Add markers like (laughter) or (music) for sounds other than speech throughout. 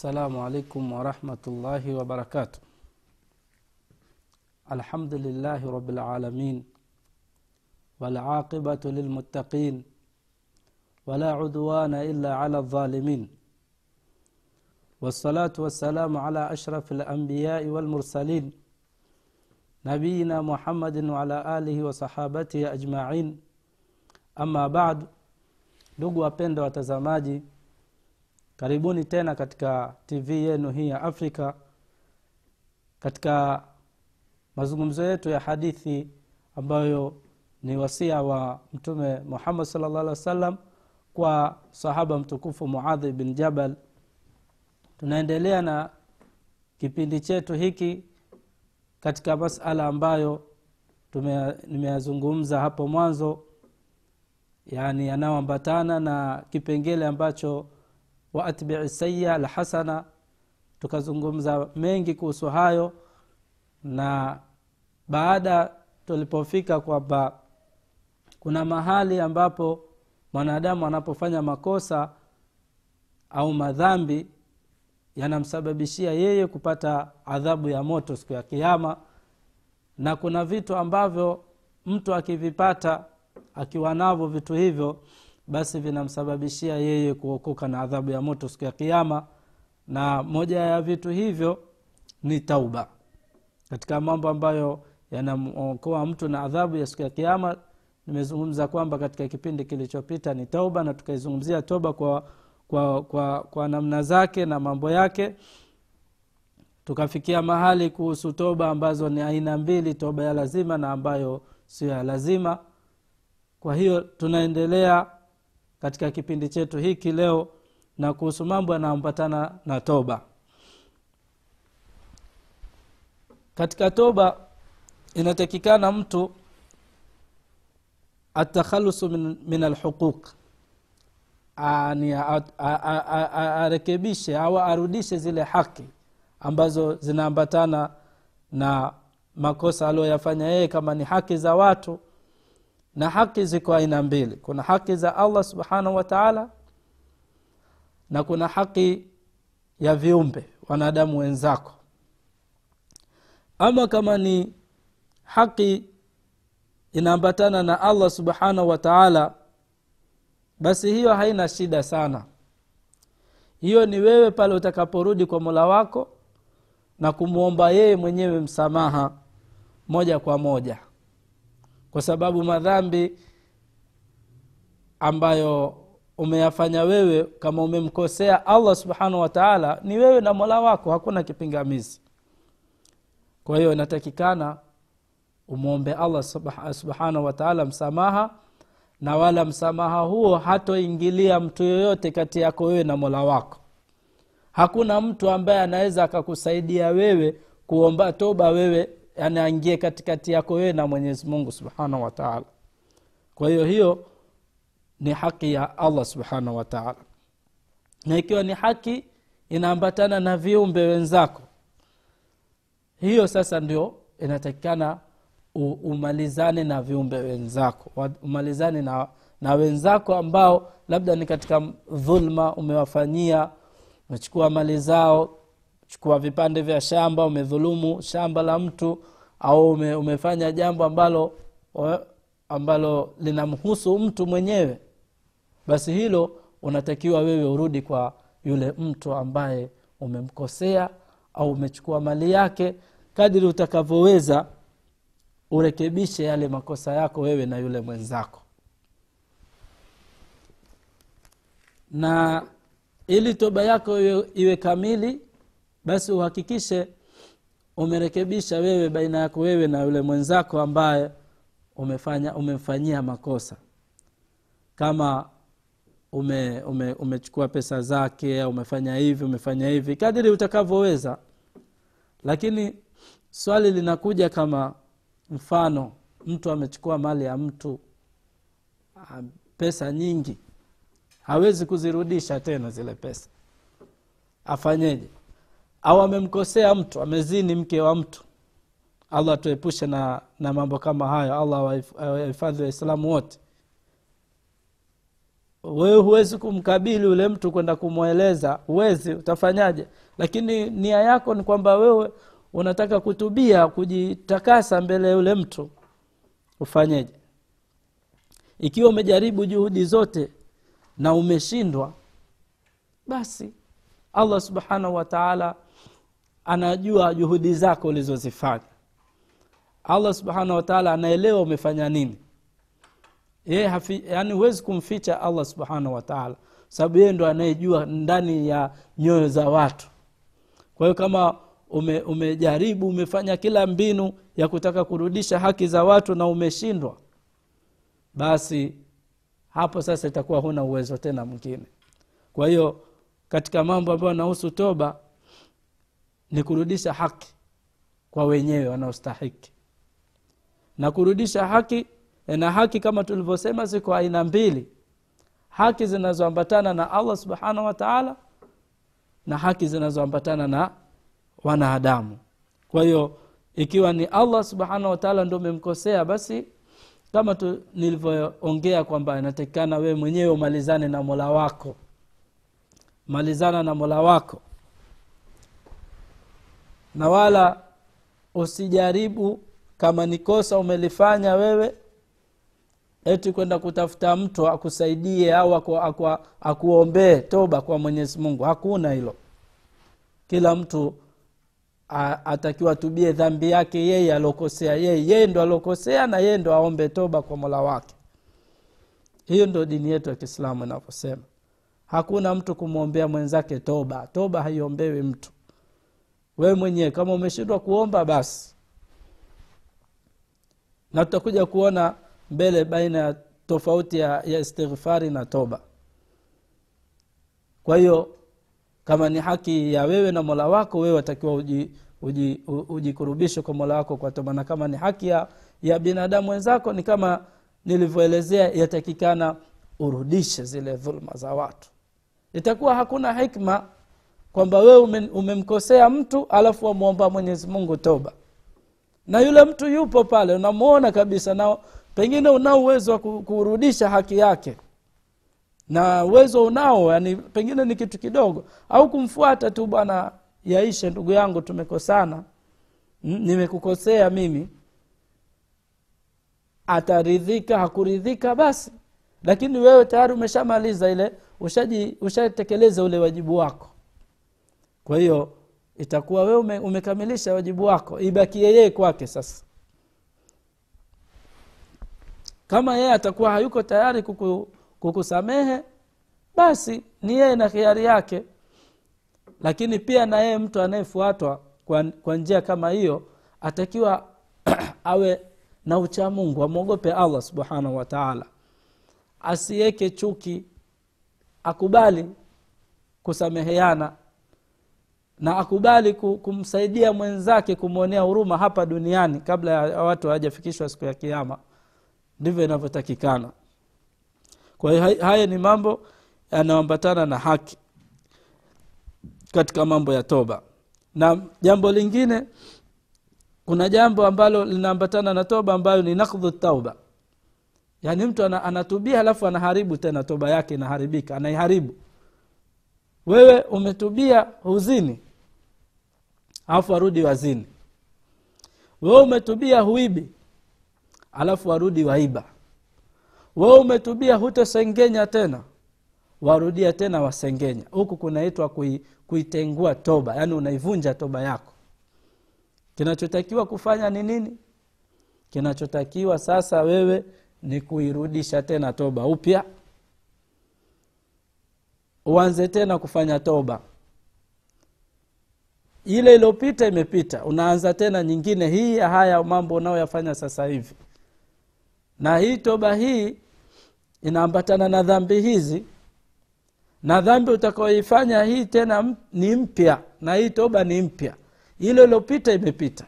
السلام عليكم ورحمة الله وبركاته. الحمد لله رب العالمين والعاقبة للمتقين ولا عدوان إلا على الظالمين. والصلاة والسلام على أشرف الأنبياء والمرسلين نبينا محمد وعلى آله وصحابته أجمعين. أما بعد ndugu wapenda watazamaji karibuni tena katika tv yenu hii ya afrika katika mazungumzo yetu ya hadithi ambayo ni wasia wa mtume muhammad salllah alih wa sallam kwa sahaba mtukufu muadhi bin jabal. Tunaendelea na kipindi chetu hiki katika masala ambayo nimeyazungumza hapo mwanzo yani yanayoambatana na kipengele ambacho waatbii sayia alhasana tukazungumza mengi kuhusu hayo na baada tulipofika kwamba kuna mahali ambapo mwanadamu anapofanya makosa au madhambi yanamsababishia yeye kupata adhabu ya moto siku ya kiama na kuna vitu ambavyo mtu akivipata akiwa navyo vitu hivyo basi vinamsababishia yeye kuokoka na adhabu ya moto siku ya kiama na moja ya vitu hivyo ni tauba. Katika mambo ambayo yanamokoa mtu na adhabu ya siku ya kiama nimezungumza kwamba katika kipindi kilichopita ni tauba na tukaizungumzia toba kwa, kwa, kwa, kwa namna zake na mambo yake. Tukafikia mahali kuhusu toba ambazo ni aina mbili toba ya lazima na ambayo sio ya lazima. Kwa hiyo tunaendelea katika kipindi chetu hiki leo na kuhusu mambo yanayoambatana na toba. Katika toba inatakikana mtu atakhalusu min, min alhuquq. Arekebishe au arudishe zile haki ambazo zinaambatana na makosa aliyoyafanya yeye kama ni haki za watu na haki ziko aina mbili. Kuna haki za allah subhanahu wa taala na kuna haki ya viumbe wanadamu wenzako. Ama kama ni haki inaambatana na allah subhanahu wa taala basi hiyo haina shida sana. Hiyo ni wewe pale utakaporudi kwa mola wako na kumwomba yeye mwenyewe msamaha moja kwa moja kwa sababu madhambi ambayo umeyafanya wewe kama umemkosea allah subhanahu wataala ni wewe na mola wako hakuna kipingamizi. Kwa hiyo inatakikana umwombe allah subhanahu wataala msamaha na wala msamaha huo hatoingilia mtu yoyote kati yako wewe na mola wako. Hakuna mtu ambaye anaweza akakusaidia wewe kuomba toba wewe anaingie katikati yako wewe na mwenyezi mungu subhanahu wataala kwa hiyo hiyo ni haki ya allah subhanahu wataala na ikiwa ni haki inaambatana na viumbe wenzako. Hiyo sasa ndio inatakikana umalizane na viumbe wenzako. Umalizane na, na wenzako ambao labda ni katika dhulma umewafanyia umechukua mali zao chukua vipande vya shamba umedhulumu shamba la mtu au ume, umefanya jambo ambalo ambalo linamhusu mtu mwenyewe basi hilo unatakiwa wewe urudi kwa yule mtu ambaye umemkosea au umechukua mali yake kadiri utakavyoweza urekebishe yale makosa yako wewe na yule mwenzako. Na ili toba yako iwe, iwe kamili basi uhakikishe umerekebisha wewe baina yako wewe na yule mwenzako ambaye umefanya umemfanyia makosa. Kama ume, ume, umechukua pesa zake umefanya hivi umefanya hivi kadiri utakavyoweza. Lakini swali linakuja kama mfano mtu amechukua mali ya mtu pesa nyingi hawezi kuzirudisha tena zile pesa. Afanyeje au amemkosea mtu amezini mke wa mtu. Allah tuepushe na, na mambo kama hayo. Allah wahifadhi waislamu wote. Wewe huwezi kumkabili ule mtu kwenda kumweleza. Huwezi utafanyaje? Lakini nia yako ni kwamba wewe unataka kutubia kujitakasa mbele yule mtu. Ufanyeje? Ikiwa umejaribu juhudi zote na umeshindwa basi allah subhanahu wa taala anajua juhudi zako ulizozifanya. Allah subhanahu wataala anaelewa umefanya nini. Yeye yani huwezi kumficha allah subhanahu wataala sababu yeye ndo anayejua ndani ya nyoyo za watu. Kwa hiyo kama ume, umejaribu umefanya kila mbinu ya kutaka kurudisha haki za watu na umeshindwa basi hapo sasa itakuwa huna uwezo tena mwingine. Kwa hiyo katika mambo ambayo anahusu toba ni kurudisha haki kwa wenyewe wanaostahiki. Na kurudisha haki na haki kama tulivyosema ziko aina mbili. Haki zinazoambatana na allah subhanahu wa taala na haki zinazoambatana na wanadamu. Kwa hiyo ikiwa ni allah subhanahu wataala ndo umemkosea basi kama tu nilivyoongea kwamba inatakikana wewe mwenyewe umalizane na mola wako. Malizana na mola wako na wala usijaribu kama ni kosa umelifanya wewe eti kwenda kutafuta mtu akusaidie au aku, aku, akuombee toba kwa mwenyezi mungu. Hakuna hilo. Kila mtu atakiwa tubie dhambi yake yeye alokosea yeye. Yeye ndo alokosea na yeye ndo aombe toba kwa mola wake. Hiyo ndo dini yetu ya kiislamu inavyosema. Hakuna mtu kumwombea mwenzake toba. Toba haiombewi mtu wewe mwenyewe kama umeshindwa kuomba basi. Na tutakuja kuona mbele baina ya tofauti ya, ya istighfari na toba. Kwa hiyo kama ni haki ya wewe na mola wako wewe watakiwa ujikurubishe uji, uji kwa mola wako kwa toba. Na kama ni haki ya, ya binadamu wenzako ni kama nilivyoelezea yatakikana urudishe zile dhulma za watu. Itakuwa hakuna hikma kwamba wewe umemkosea mtu alafu wamwomba mwenyezi mungu toba. Na yule mtu yupo pale unamwona kabisa na pengine unao uwezo wa kurudisha haki yake. Na uwezo unao yani pengine ni kitu kidogo. Au kumfuata tu bwana yaishe ndugu yangu tumekosana. Nimekukosea mimi. Ataridhika hakuridhika basi. Lakini wewe tayari umeshamaliza ile ushatekeleza ule wajibu wako kwa hiyo itakuwa wewe ume, umekamilisha wajibu wako. Ibakie yeye kwake sasa. Kama yeye atakuwa hayuko tayari kuku, kukusamehe basi ni yeye na khiari yake. Lakini pia na yeye mtu anayefuatwa kwa, kwa njia kama hiyo atakiwa (clears throat) awe na uchamungu amwogope allah subhanahu wataala asiweke chuki akubali kusameheana na akubali kumsaidia mwenzake kumwonea huruma hapa duniani kabla ya watu hawajafikishwa siku ya kiama ndivyo inavyotakikana. Kwa hiyo haya ni mambo yanayoambatana na haki katika mambo ya toba. Na jambo lingine kuna jambo ambalo linaambatana na toba ambayo ni nakdhu tauba. Yaani mtu anatubia alafu anaharibu tena toba yake inaharibika anaiharibu. Wewe umetubia huzini alafu warudi wazini. Wewe umetubia huibi alafu warudi waiba. Wewe umetubia hutosengenya tena warudia tena wasengenya. Huku kunaitwa kui, kuitengua toba yaani unaivunja toba yako. Kinachotakiwa kufanya ni nini? Kinachotakiwa sasa wewe ni kuirudisha tena toba upya. Uanze tena kufanya toba ile iliyopita imepita. Unaanza tena nyingine hii haya mambo unayoyafanya sasa hivi. Na hii toba hii inaambatana na dhambi hizi. Na dhambi utakaoifanya hii tena ni mpya. Na hii toba ni mpya. Ile iliyopita imepita.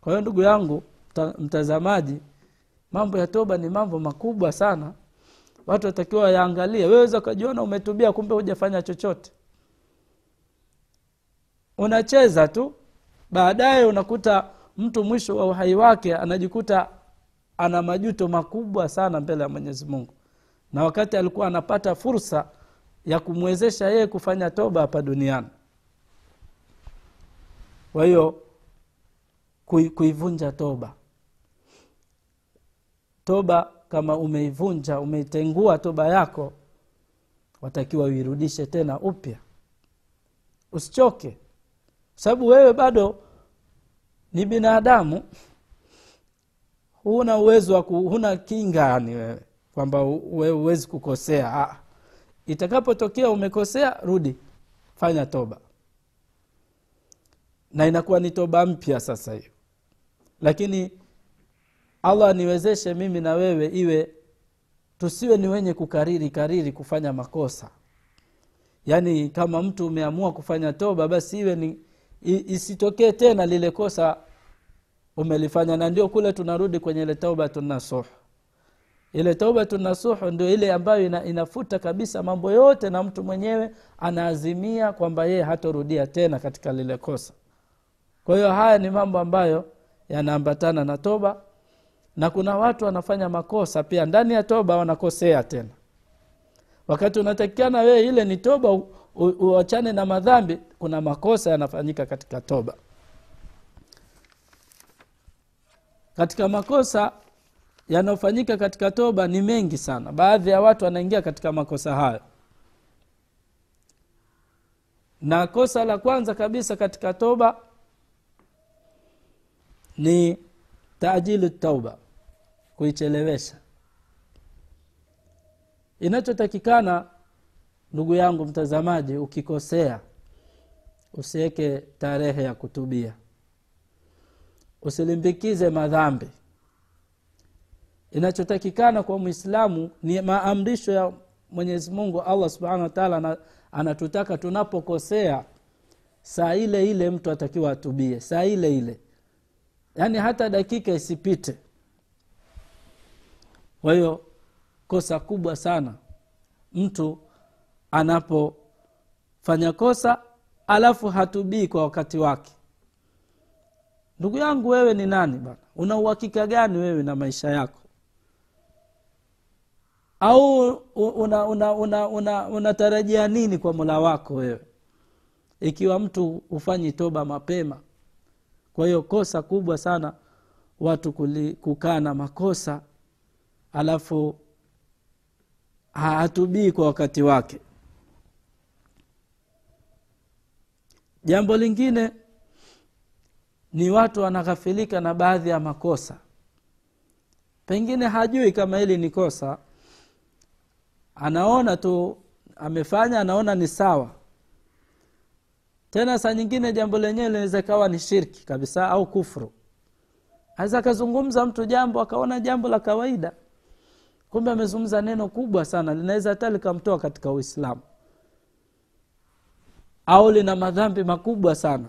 Kwa hiyo ndugu yangu mtazamaji mambo ya toba ni mambo makubwa sana. Watu watakiwa yaangalie. Weweza ukajiona umetubia kumbe hujafanya chochote unacheza tu baadaye unakuta mtu mwisho wa uhai wake anajikuta ana majuto makubwa sana mbele ya mwenyezi mungu. Na wakati alikuwa anapata fursa ya kumwezesha yeye kufanya toba hapa duniani. Kwa hiyo kuivunja toba. Toba kama umeivunja umeitengua toba yako watakiwa uirudishe tena upya. Usichoke sababu wewe bado ni binadamu huna uwezo wa huna kinga ni wewe kwamba wewe huwezi kukosea. Ah. itakapotokea umekosea rudi fanya toba. Na inakuwa ni toba mpya sasa hiyo. Lakini allah niwezeshe mimi na wewe iwe tusiwe ni wenye kukariri kariri kufanya makosa. Yaani kama mtu umeamua kufanya toba basi iwe ni isitokee tena lile kosa umelifanya na ndio kule tunarudi kwenye ile taubatu nasuh. Ile taubatu nasuh ndio ile ambayo ina, inafuta kabisa mambo yote na mtu mwenyewe anaazimia kwamba yeye hatorudia tena katika lile kosa. Kwa hiyo haya ni mambo ambayo yanaambatana na toba na kuna watu wanafanya makosa pia. Ndani ya toba wanakosea tena. Wakati unatakikana wewe ile ni toba uachane na madhambi kuna makosa yanafanyika katika toba. Katika makosa yanayofanyika katika toba ni mengi sana. Baadhi ya watu wanaingia katika makosa hayo. Na kosa la kwanza kabisa katika toba ni taajili tauba kuichelewesha. Inachotakikana ndugu yangu mtazamaji ukikosea usiweke tarehe ya kutubia. Usilimbikize madhambi. Inachotakikana kwa mwislamu ni maamrisho ya mwenyezi mungu allah subhanahu wataala anatutaka tunapokosea saa ile ile mtu atakiwa atubie saa ile ile. Yaani hata dakika isipite. Kwa hiyo kosa kubwa sana mtu anapofanya kosa alafu hatubii kwa wakati wake. Ndugu yangu wewe ni nani bana una uhakika gani wewe na maisha yako? Au unatarajia una, una, una, una nini kwa mola wako wewe? Ikiwa mtu hufanyi toba mapema kwa hiyo kosa kubwa sana watu kukaa na makosa alafu hatubii kwa wakati wake jambo lingine ni watu wanaghafilika na baadhi ya makosa. Pengine hajui kama hili ni kosa. Anaona tu amefanya anaona ni sawa. Tena saa nyingine jambo lenyewe linaweza kawa ni shirki kabisa au kufru. Aweza akazungumza mtu jambo akaona jambo la kawaida. Kumbe amezungumza neno kubwa sana linaweza hata likamtoa katika uislamu au lina madhambi makubwa sana.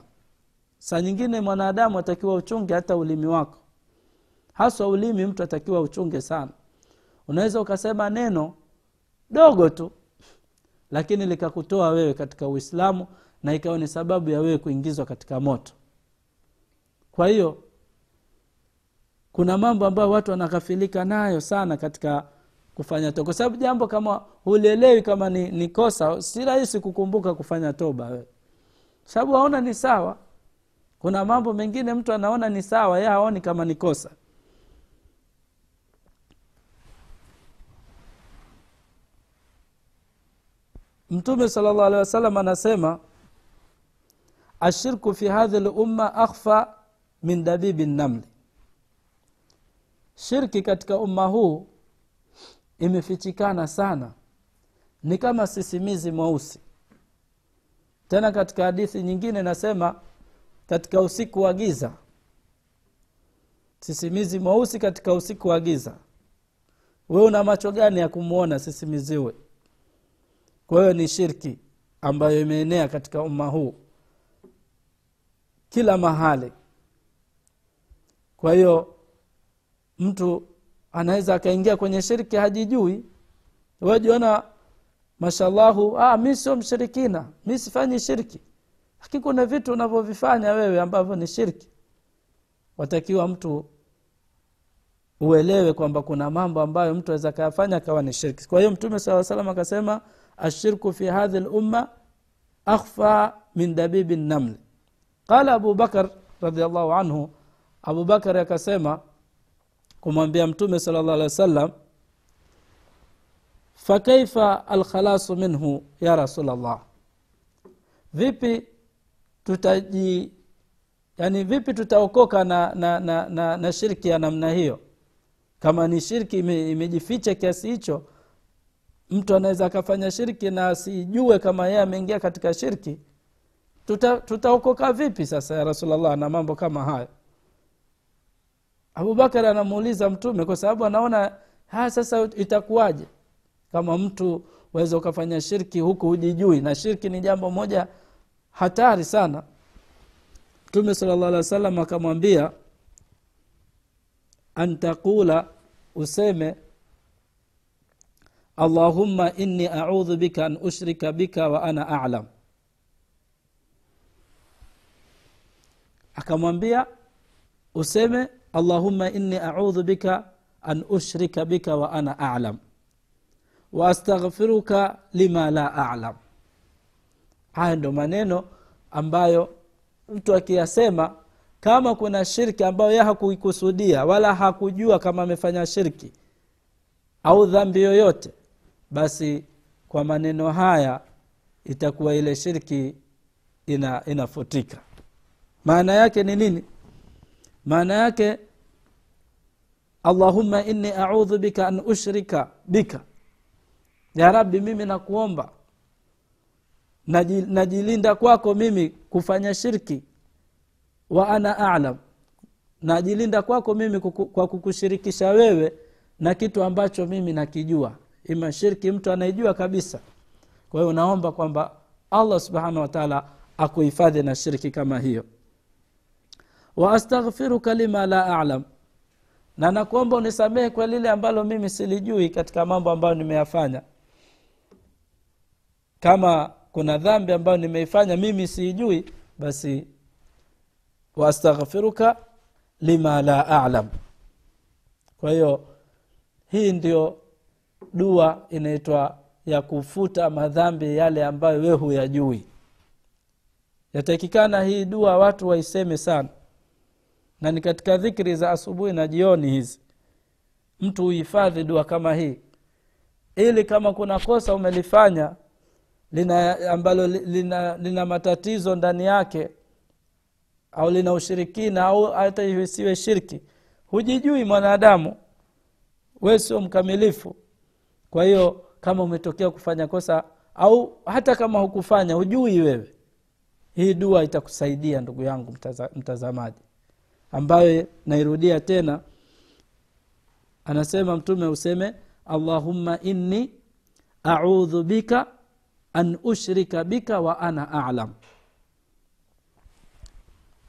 Saa nyingine mwanadamu atakiwa uchunge hata ulimi wako. Haswa ulimi mtu atakiwa uchunge sana. Unaweza ukasema neno dogo tu lakini likakutoa wewe katika uislamu na ikawa ni sababu ya wewe kuingizwa katika moto. Kwa hiyo kuna mambo ambayo watu wanaghafilika nayo sana katika kufanya toba. Kwa sababu jambo kama hulielewi kama ni, ni kosa si rahisi kukumbuka kufanya toba we sababu aona ni sawa. Kuna mambo mengine mtu anaona ni sawa ye haoni kama ni kosa. Mtume sala llahu alehi wasallam anasema ashirku fi hadhi lumma akhfa min dabibi namli shirki katika umma huu imefichikana sana. Ni kama sisimizi mweusi. Tena katika hadithi nyingine nasema katika usiku wa giza. Sisimizi mweusi katika usiku wa giza. Wewe una macho gani ya kumwona sisimiziwe? Kwa hiyo ni shirki ambayo imeenea katika umma huu. Kila mahali. Kwa hiyo mtu anaweza akaingia kwenye shirki hajijui. Wajiona mashallahu ah, mi sio mshirikina mi sifanyi shirki. Lakini kuna vitu unavyovifanya wewe ambavyo ni shirki. Watakiwa mtu uelewe kwamba kuna mambo ambayo mtu aweza akayafanya akawa ni shirki. Kwa hiyo mtume saa salam akasema ashirku fi hadhi lumma akhfa min dabibi namli qala abubakar radiallahu anhu abubakar akasema kumwambia mtume salllah alehi wa fakaifa alkhalasu minhu ya rasulllah vipi tutaji yani vipi tutaokoka na, na, na, na, na shirki ya namna hiyo? Kama ni shirki imejificha kiasi hicho mtu anaweza akafanya shirki na asijue kama yeye ameingia katika shirki. Tuta- tutaokoka vipi sasa ya rasulllah na mambo kama hayo abubakari anamuuliza mtume kwa sababu anaona ha sasa itakuwaje? Kama mtu waweza ukafanya shirki huku hujijui. Na shirki ni jambo moja hatari sana. Mtume sala llah alih wa sallam akamwambia antakula useme allahumma inni audhu bika an ushrika bika wa ana alam. Akamwambia useme allahumma inni audhu bika an ushrika bika wa ana alam. Waastaghfiruka lima la alam. Haya ndo maneno ambayo mtu akiyasema kama kuna shirki ambayo ye hakuikusudia wala hakujua kama amefanya shirki au dhambi yoyote basi kwa maneno haya itakuwa ile shirki ina inafutika. Maana yake ni nini maana yake allahumma inni audhu bika an ushrika bika. Ya rabbi mimi nakuomba. Najilinda kwako mimi kufanya shirki. Wa ana alam. Najilinda kwako mimi kuku, kwa kukushirikisha wewe na kitu ambacho mimi nakijua. Ima shirki mtu anaijua kabisa. Kwa hiyo naomba kwamba allah subhanahu wataala akuhifadhi na shirki kama hiyo wa astaghfiruka lima la alam. Na nakuomba unisamehe kwa lile ambalo mimi silijui katika mambo ambayo nimeyafanya. Kama kuna dhambi ambayo nimeifanya mimi siijui basi waastaghfiruka lima la alam. Kwa hiyo hii ndio dua inaitwa ya kufuta madhambi yale ambayo we huyajui. Yatakikana hii dua watu waiseme sana na ni katika dhikri za asubuhi na jioni hizi mtu uhifadhi dua kama hii. Ili kama kuna kosa umelifanya lina ambalo lina, lina matatizo ndani yake au lina ushirikina au hata isiwe shirki hujijui mwanadamu. We sio mkamilifu. Kwa hiyo kama umetokea kufanya kosa au hata kama hukufanya hujui wewe. Hii dua itakusaidia ndugu yangu mtaza, mtazamaji ambayo nairudia tena anasema mtume useme allahumma inni audhu bika an ushrika bika wa ana alam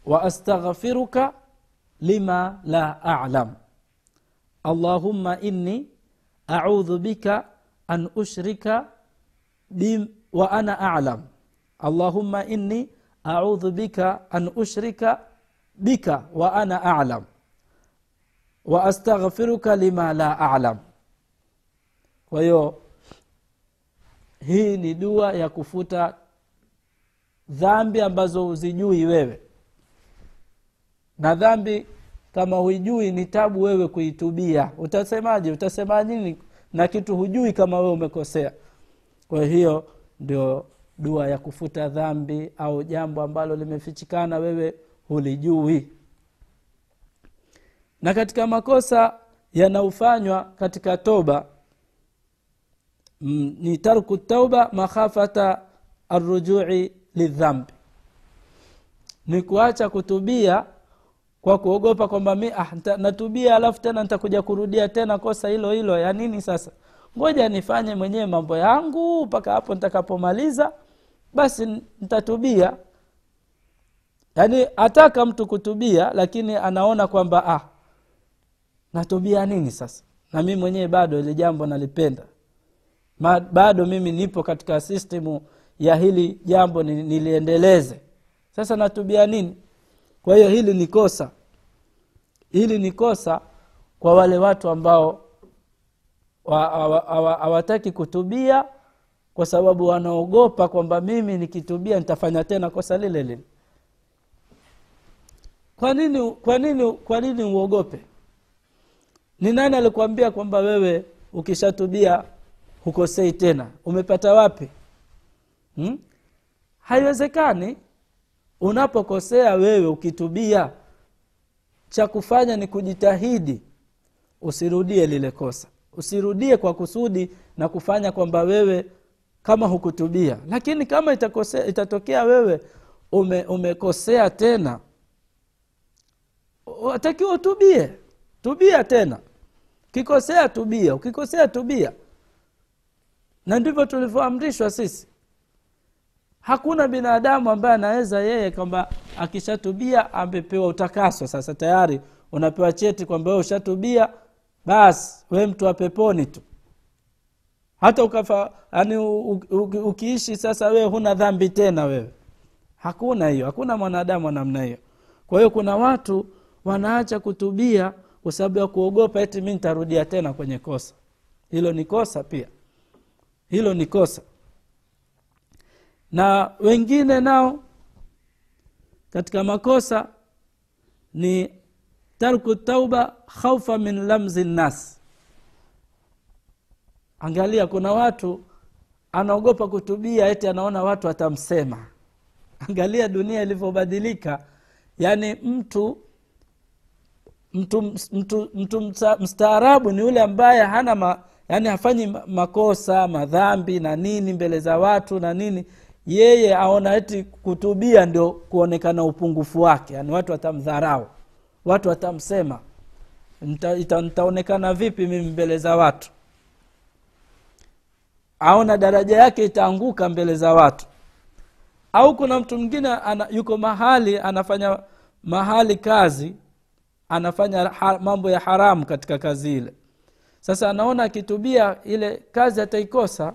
wa astaghfiruka lima la alam. Allahumma inni audhu bika an ushrika bim wa ana alam. Allahumma inni audhu bika an ushrika bika wa ana alam. Wa astaghfiruka lima la alam. Kwa hiyo hii ni dua ya kufuta dhambi ambazo huzijui wewe. Na dhambi kama huijui ni tabu wewe kuitubia. Utasemaje? Utasema nini? Na kitu hujui kama wewe umekosea. Kwa hiyo ndio dua ya kufuta dhambi au jambo ambalo limefichikana wewe hulijui. Na katika makosa yanaofanywa katika toba mm, ni tarku tauba makhafata arrujui lidhambi. Ni kuacha kutubia kwa kuogopa kwamba mi ah, natubia alafu tena nitakuja kurudia tena kosa hilo hilo ya nini sasa? Ngoja nifanye mwenyewe mambo yangu mpaka hapo nitakapomaliza basi nitatubia yaani ataka mtu kutubia lakini anaona kwamba ah natubia nini sasa? Na mi mwenyewe bado ili jambo nalipenda. Ma, bado mimi nipo katika sistemu ya hili jambo niliendeleze. Sasa natubia nini? Kwa hiyo hili ni kosa. Hili ni kosa kwa wale watu ambao hawataki kutubia kwa sababu wanaogopa kwamba mimi nikitubia nitafanya tena kosa lile lile kwa nini kwa uogope? Ni nani alikuambia kwamba wewe ukishatubia hukosei tena? Umepata wapi? Hmm? haiwezekani. Unapokosea wewe ukitubia cha kufanya ni kujitahidi. Usirudie lile kosa. Usirudie kwa kusudi na kufanya kwamba wewe kama hukutubia. Lakini kama itakose, itatokea wewe ume, umekosea tena watakiwa utubie. Tubia tena. Ukikosea tubia. Ukikosea tubia. Na ndivyo tulivyoamrishwa sisi. Hakuna binadamu ambaye anaweza yeye kwamba akishatubia amepewa utakaso. Sasa tayari unapewa cheti kwamba we ushatubia basi we mtu wa peponi tu. Hata ukafa yani ukiishi sasa wewe huna dhambi tena wewe. Hakuna hiyo. Hakuna mwanadamu wa namna hiyo. Kwa hiyo kuna watu wanaacha kutubia kwa sababu ya kuogopa eti mi nitarudia tena kwenye kosa. Hilo ni kosa pia. Hilo ni kosa. Na wengine nao katika makosa ni tarku tauba khaufa min lamzi nnas. Angalia kuna watu anaogopa kutubia eti anaona watu watamsema. Angalia dunia ilivyobadilika. Yaani mtu mtu mtu, mtu mstaarabu ni yule ambaye hana ma, yani hafanyi makosa madhambi na nini mbele za watu na nini. Yeye aona eti kutubia ndio kuonekana upungufu wake yani watu watamdharau watu watamsema. Nitaonekana vipi mimi mbele za watu? Aona daraja yake itaanguka mbele za watu. Au kuna mtu mwingine yuko mahali anafanya mahali kazi anafanya mambo ya haramu katika kazi ile. Sasa anaona akitubia ile kazi ataikosa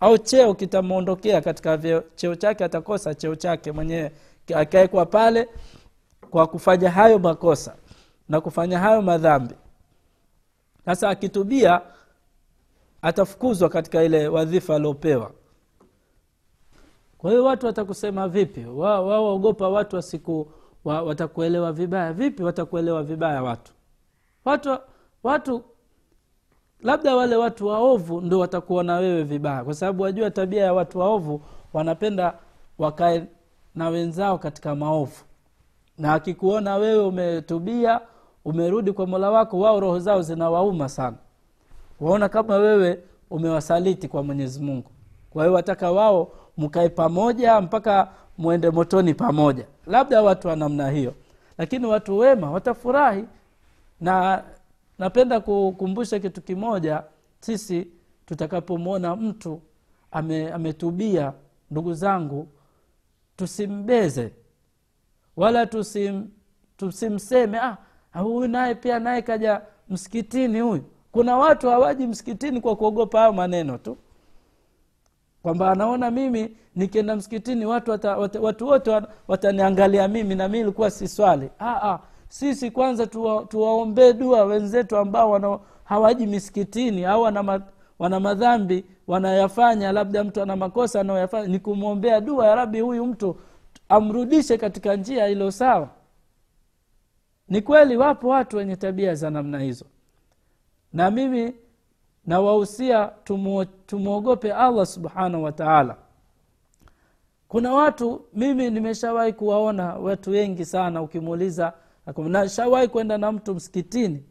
au cheo kitamwondokea katika vyo, cheo chake atakosa cheo chake mwenyewe akaekwa pale kwa kufanya hayo makosa na kufanya hayo madhambi. Sasa akitubia atafukuzwa katika ile wadhifa aliopewa. Kwa hiyo watu watakusema vipi? Wao wa, waogopa watu wasiku wa, watakuelewa vibaya vipi? Watakuelewa vibaya watu. Watu watu labda wale watu waovu ndo watakuona wewe vibaya. Kwa sababu wajua tabia ya watu waovu wanapenda wakae na wenzao katika maovu. Na akikuona wewe umetubia umerudi kwa mola wako wao roho zao zinawauma sana. Waona kama wewe umewasaliti kwa mwenyezi mungu. Kwa hiyo wataka wao mkae pamoja mpaka mwende motoni pamoja. Labda watu wa namna hiyo. Lakini watu wema watafurahi. Na napenda kukumbusha kitu kimoja sisi tutakapomwona mtu ame, ametubia ndugu zangu tusimbeze. Wala tusim, tusimseme ah, huyu naye pia naye kaja msikitini huyu. Kuna watu hawaji msikitini kwa kuogopa hayo maneno tu kwamba anaona mimi nikienda msikitini watu wata, wata, watu wote wataniangalia mimi na mi ilikuwa si swali. Sisi kwanza tuwa, tuwaombee dua wenzetu ambao wana, hawaji misikitini au wana, wana madhambi wanayafanya labda mtu ana makosa anaoyafanya ni kumwombea dua ya rabi huyu mtu amrudishe katika njia ilo sawa. Ni kweli wapo watu wenye tabia za namna hizo. Na mimi nawahusia tumwogope allah subhanahu wa kuna watu mimi nimeshawahi kuwaona watu wengi sana ukimuuliza nashawahi kwenda na mtu msikitini?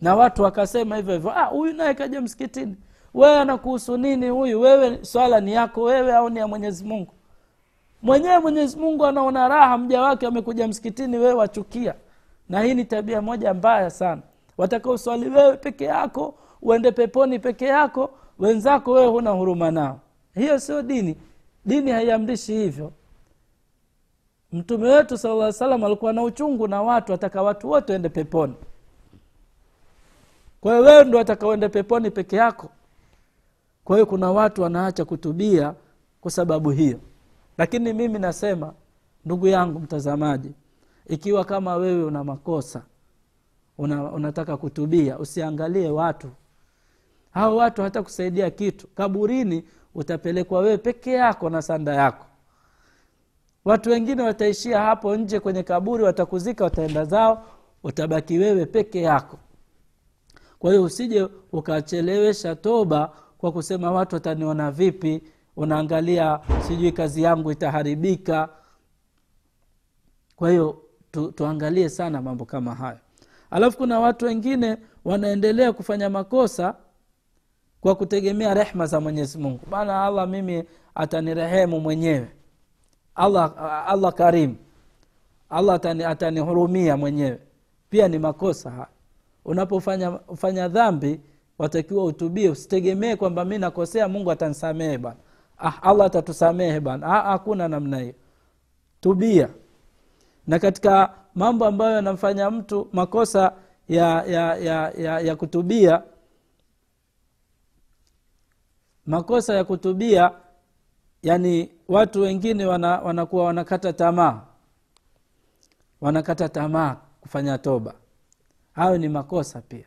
Na watu wakasema hivyo hivyo huyu naye kaja msikitini. Wewe anakuhusu nini huyu? Wewe swala ni yako wewe au ni ya mwenyezi mungu? Mwenyewe mwenyezi mungu anaona raha mja wake amekuja msikitini wewe wachukia. Na hii ni tabia moja mbaya sana. Wataka uswali wewe peke yako uende peponi peke yako wenzako wewe huna huruma nao. Hiyo sio dini. Dini haiamrishi hivyo. Mtume wetu sala salam alikuwa na uchungu na watu ataka watu wote waende peponi. Kwa hiyo wewe ndo atakaoende peponi peke yako. Kwa hiyo kuna watu wanaacha kutubia kwa sababu hiyo. Lakini mimi nasema ndugu yangu mtazamaji ikiwa kama wewe una makosa una, unataka kutubia usiangalie watu hao watu hata kusaidia kitu kaburini utapelekwa wewe peke yako na sanda yako. Watu wengine wataishia hapo nje kwenye kaburi watakuzika wataenda zao utabaki wewe peke yako. Kwa hiyo usije ukachelewesha toba kwa kusema watu wataniona vipi unaangalia sijui kazi yangu itaharibika. Kwa hiyo tu, tuangalie sana mambo kama hayo. Alafu kuna watu wengine wanaendelea kufanya makosa kwa kutegemea rehma za mwenyezi mungu. Bana allah mimi atanirehemu mwenyewe. Allah, allah karimu allah atani, atanihurumia mwenyewe. Pia ni makosa unapofanya fanya dhambi watakiwa utubie. Usitegemee kwamba mi nakosea mungu atanisamehe bana. Ah, allah atatusamehe bana. Ah, hakuna namna hiyo. Tubia. Na katika mambo ambayo yanamfanya mtu makosa ya ya ya, ya, ya kutubia makosa ya kutubia yani watu wengine wana, wanakuwa wanakata tamaa. Wanakata tamaa kufanya toba. Hayo ni makosa pia.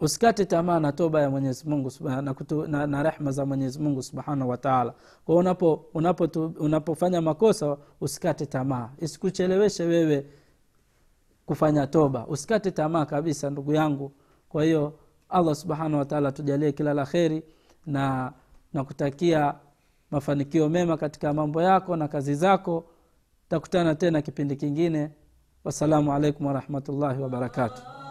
Usikate tamaa na toba ya mwenyezi mungu na, na, na rehma za mwenyezi mungu subhanahu wataala kwao unapo, unapo, unapofanya makosa usikate tamaa. Isikucheleweshe wewe kufanya toba. Usikate tamaa kabisa ndugu yangu. Kwa hiyo allah subhanahu wataala tujalie kila la kheri na nakutakia mafanikio mema katika mambo yako na kazi zako. Takutana tena kipindi kingine. Wassalamu alaikum warahmatullahi wabarakatuh